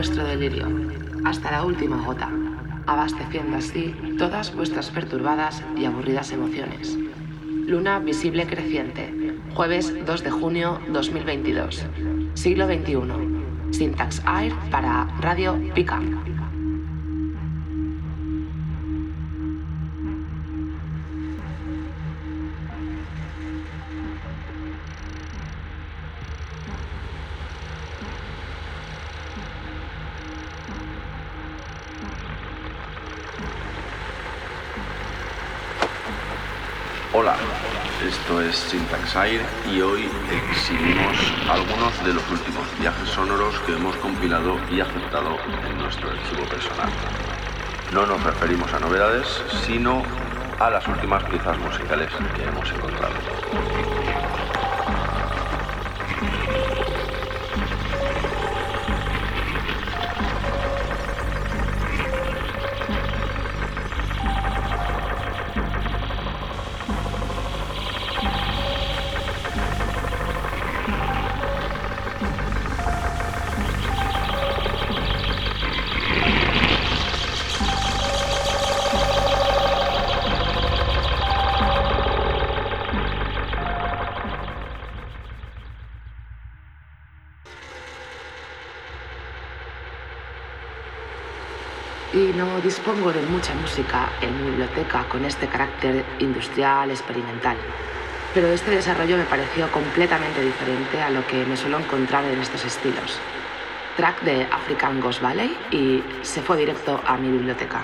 nuestro delirio, hasta la última gota, abasteciendo así todas vuestras perturbadas y aburridas emociones. Luna visible creciente, jueves 2 de junio 2022, siglo XXI. Syntax Air para Radio Pickup. Y hoy exhibimos algunos de los últimos viajes sonoros que hemos compilado y aceptado en nuestro archivo personal. No nos referimos a novedades, sino a las últimas piezas musicales que hemos encontrado. Dispongo de mucha música en mi biblioteca con este carácter industrial experimental. Pero este desarrollo me pareció completamente diferente a lo que me suelo encontrar en estos estilos. Track de African Ghost Valley y se fue directo a mi biblioteca.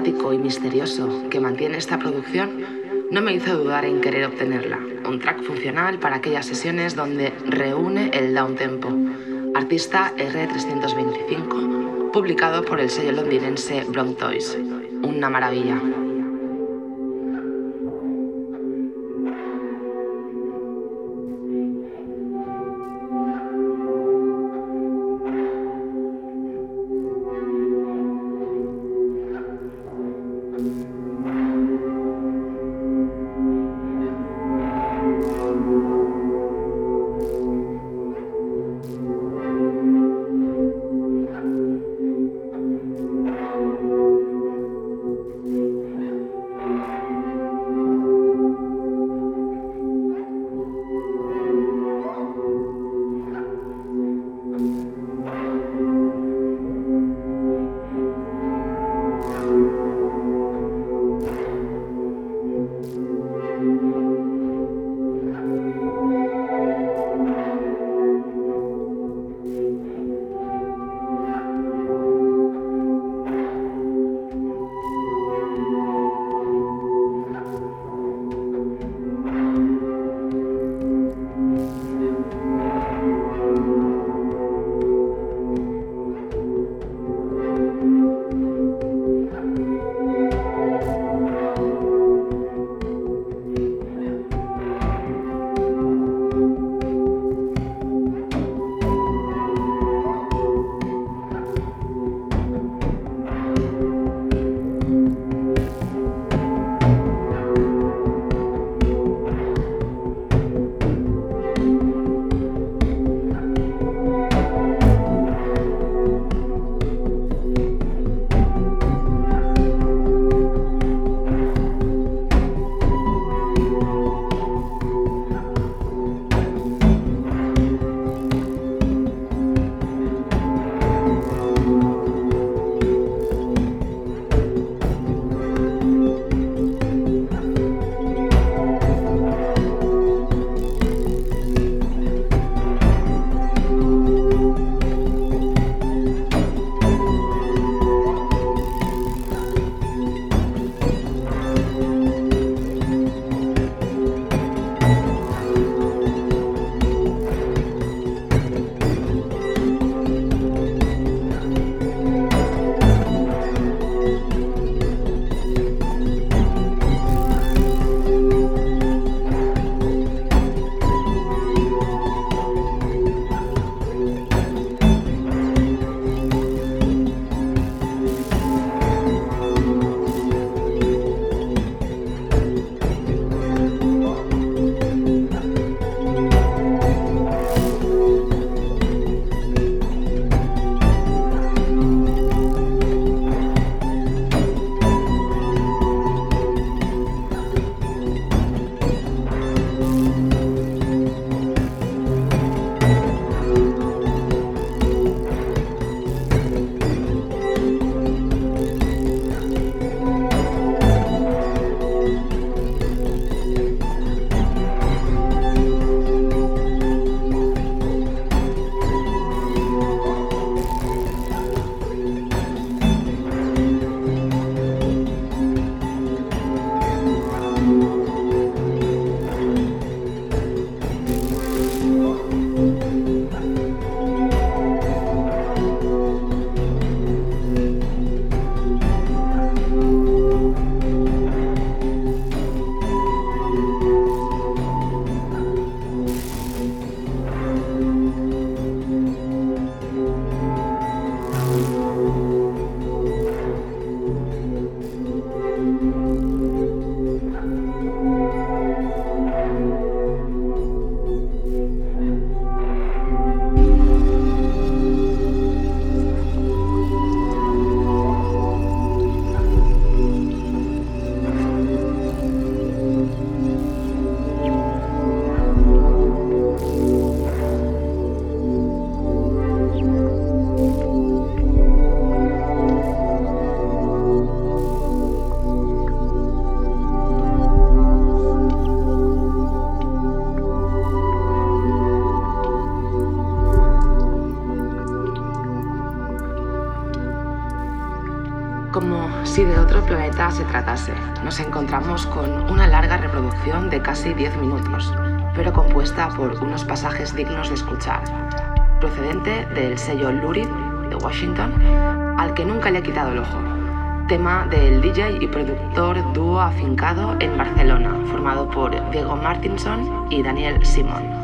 Selvático y misterioso que mantiene esta producción no me hizo dudar en querer obtenerla. Un track funcional para aquellas sesiones donde reúne el down tempo. Artista R325, publicado por el sello londinense Bronx Toys. Una maravilla. Se tratase. Nos encontramos con una larga reproducción de casi 10 minutos, pero compuesta por unos pasajes dignos de escuchar, procedente del sello Lurid de Washington, al que nunca le he quitado el ojo. Tema del DJ y productor dúo afincado en Barcelona, formado por Diego Martinson y Daniel Simon.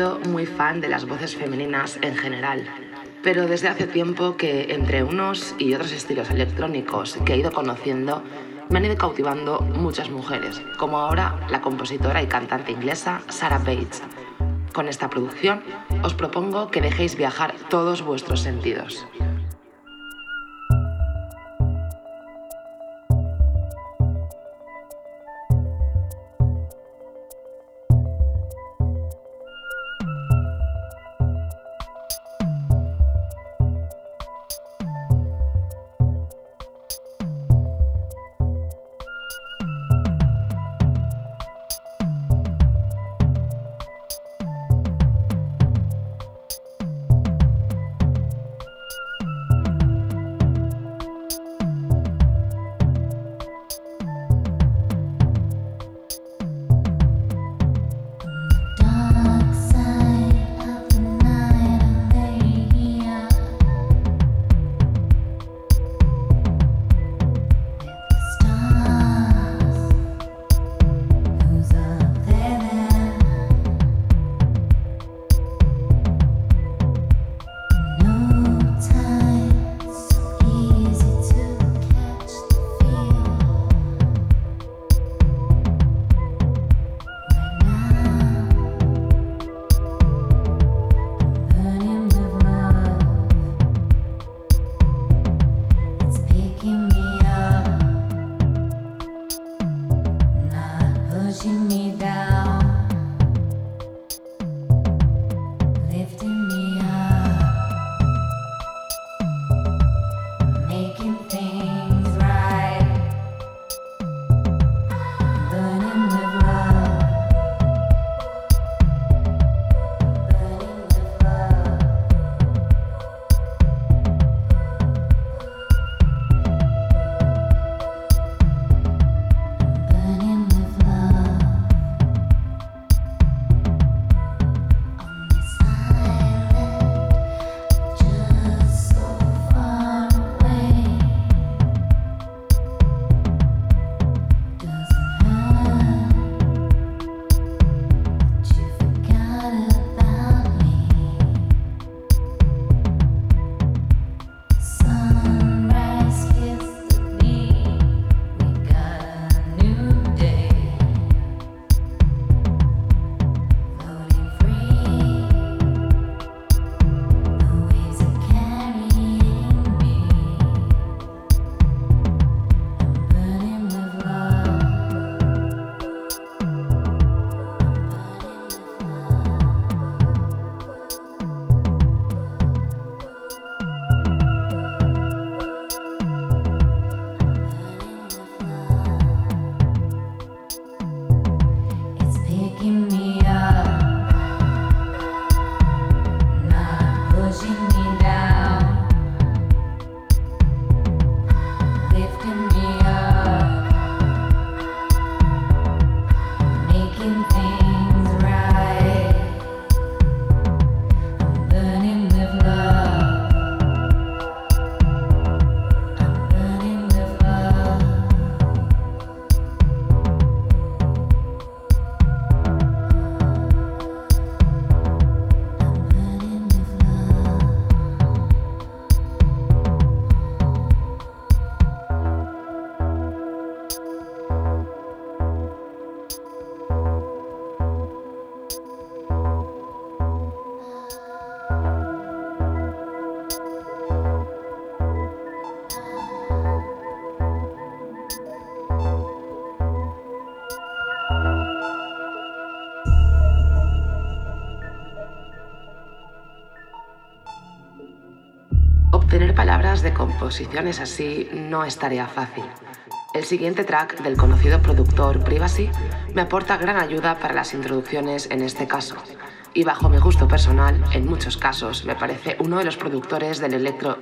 Muy fan de las voces femeninas en general, pero desde hace tiempo que entre unos y otros estilos electrónicos que he ido conociendo, me han ido cautivando muchas mujeres, como ahora la compositora y cantante inglesa Sarah Bates. Con esta producción os propongo que dejéis viajar todos vuestros sentidos. Composiciones así no es tarea fácil. El siguiente track del conocido productor Privacy me aporta gran ayuda para las introducciones en este caso, y bajo mi gusto personal, en muchos casos, me parece uno de los productores del electro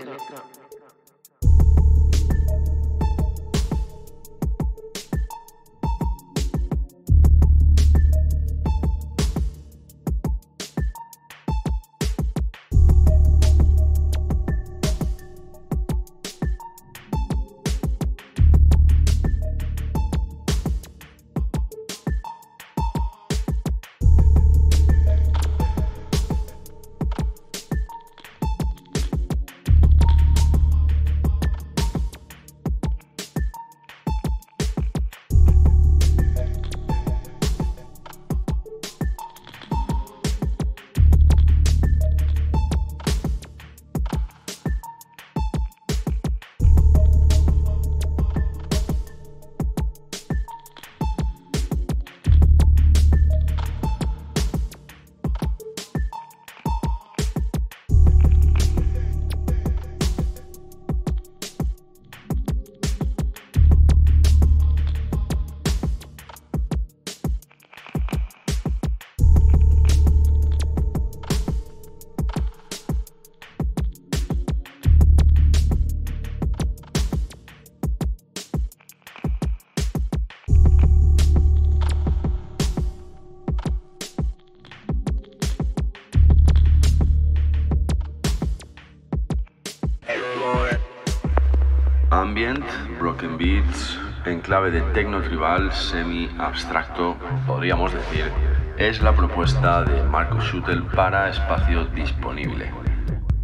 en clave de tecno tribal semi-abstracto, podríamos decir, es la propuesta de Marco Schuttel para espacio disponible.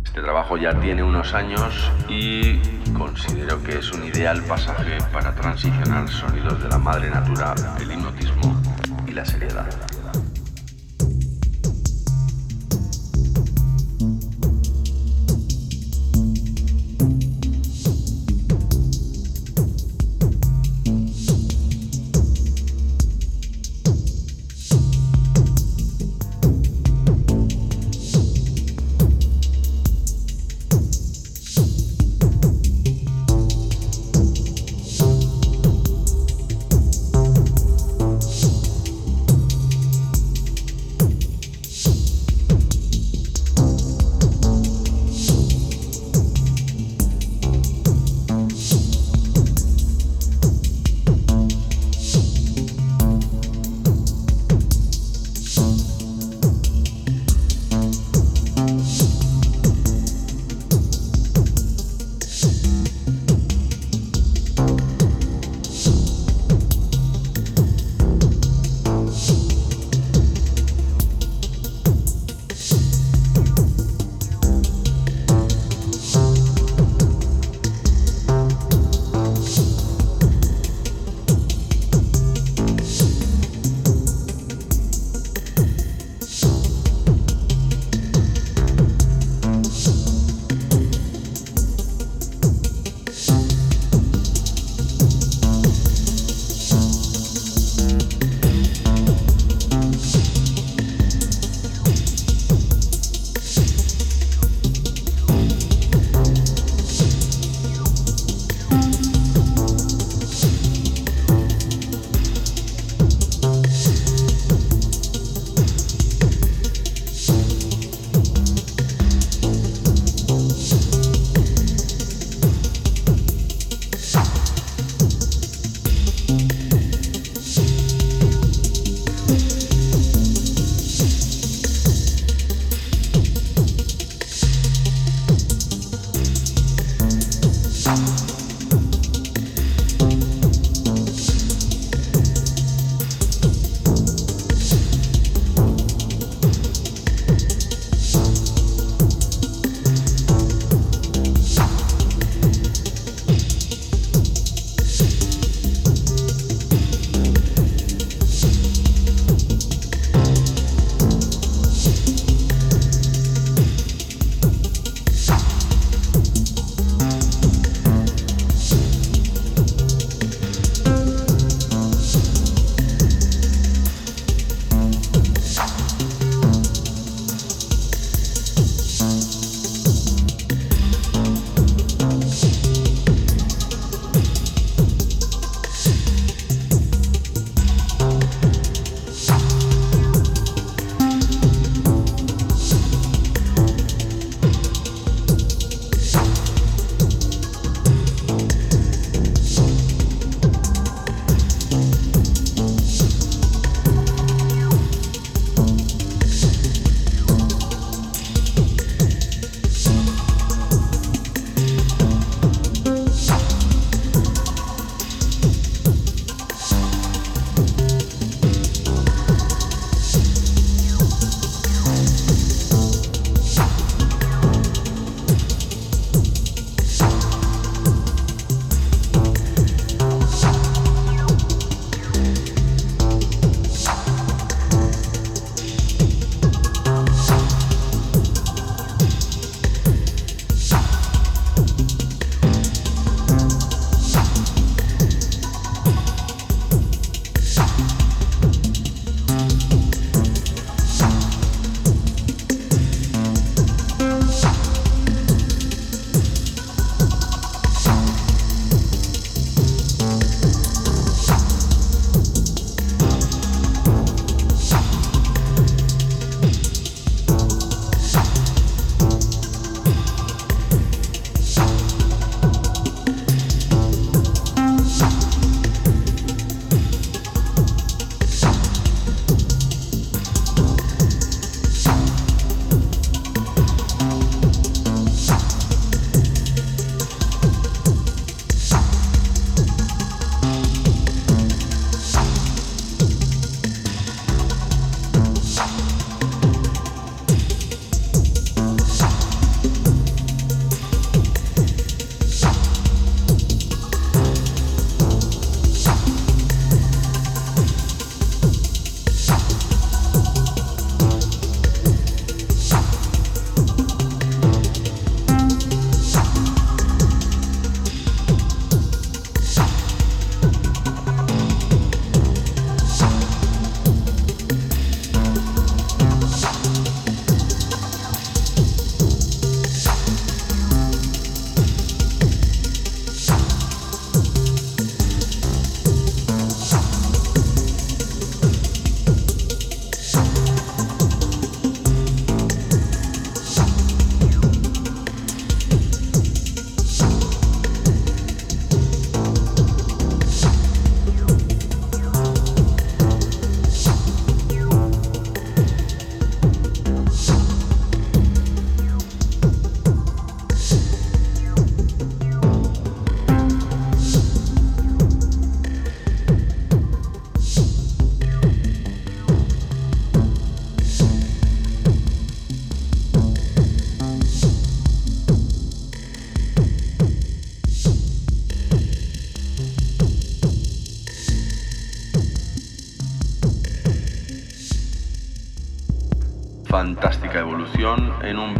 Este trabajo ya tiene unos años y considero que es un ideal pasaje para transicionar sonidos de la madre natura, el hipnotismo y la seriedad.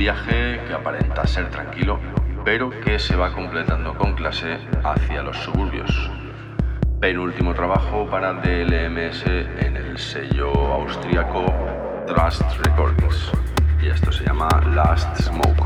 Viaje que aparenta ser tranquilo, pero que se va completando con clase hacia los suburbios. Penúltimo trabajo para DLMS en el sello austríaco Trust Recordings. Y esto se llama Last Smoke.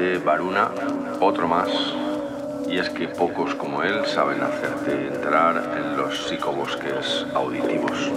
De Varuna, otro más. Y es que pocos como él saben hacerte entrar en los psicobosques auditivos.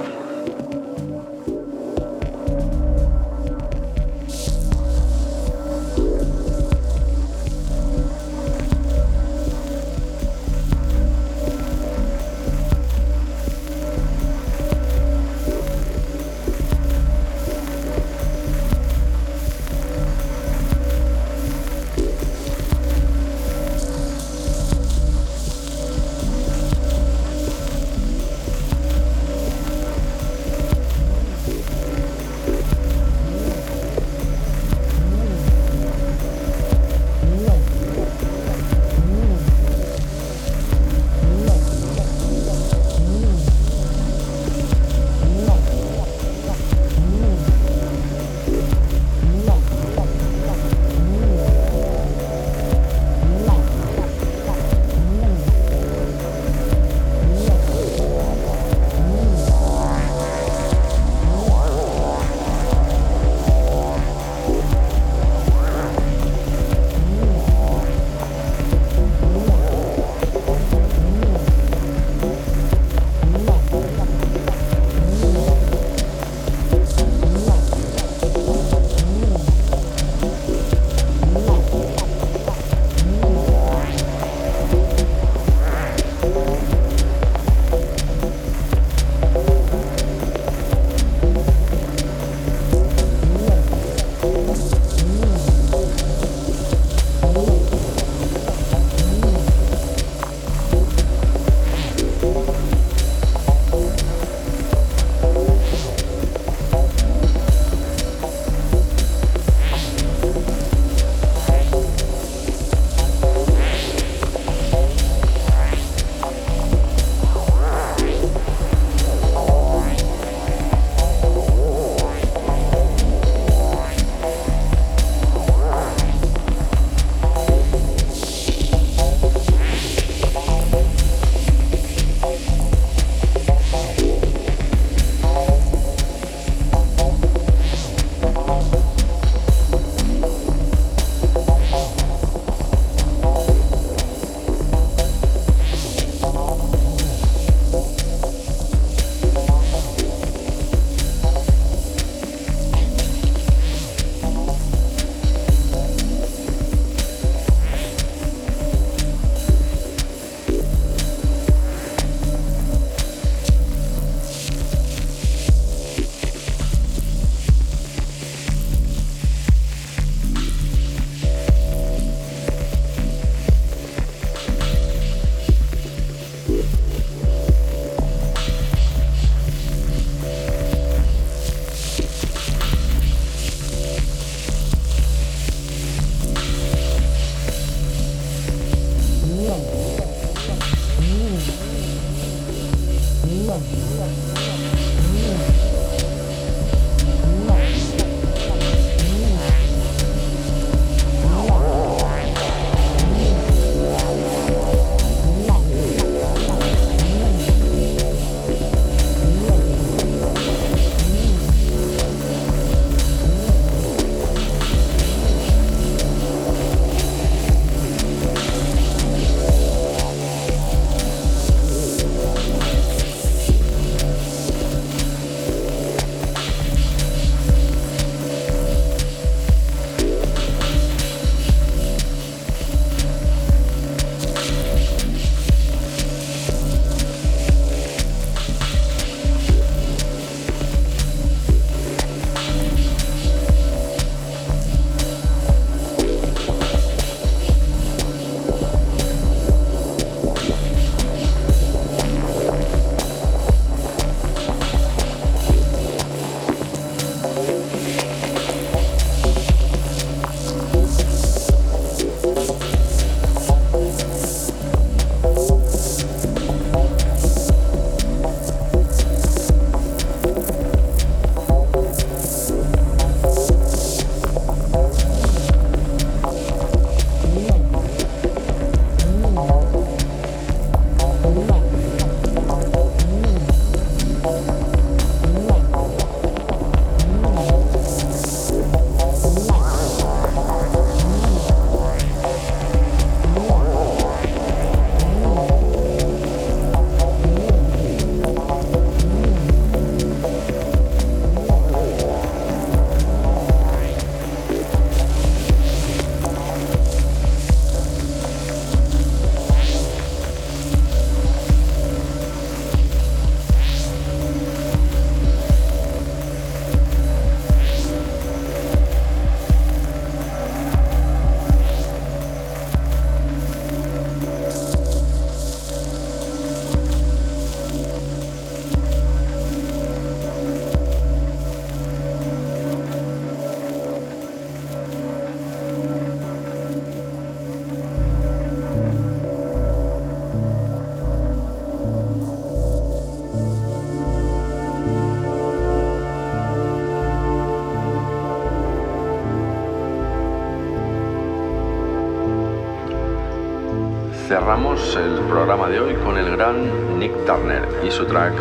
Cerramos el programa de hoy con el gran Nick Turner y su track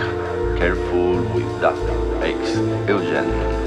Careful with That Ex Eugen.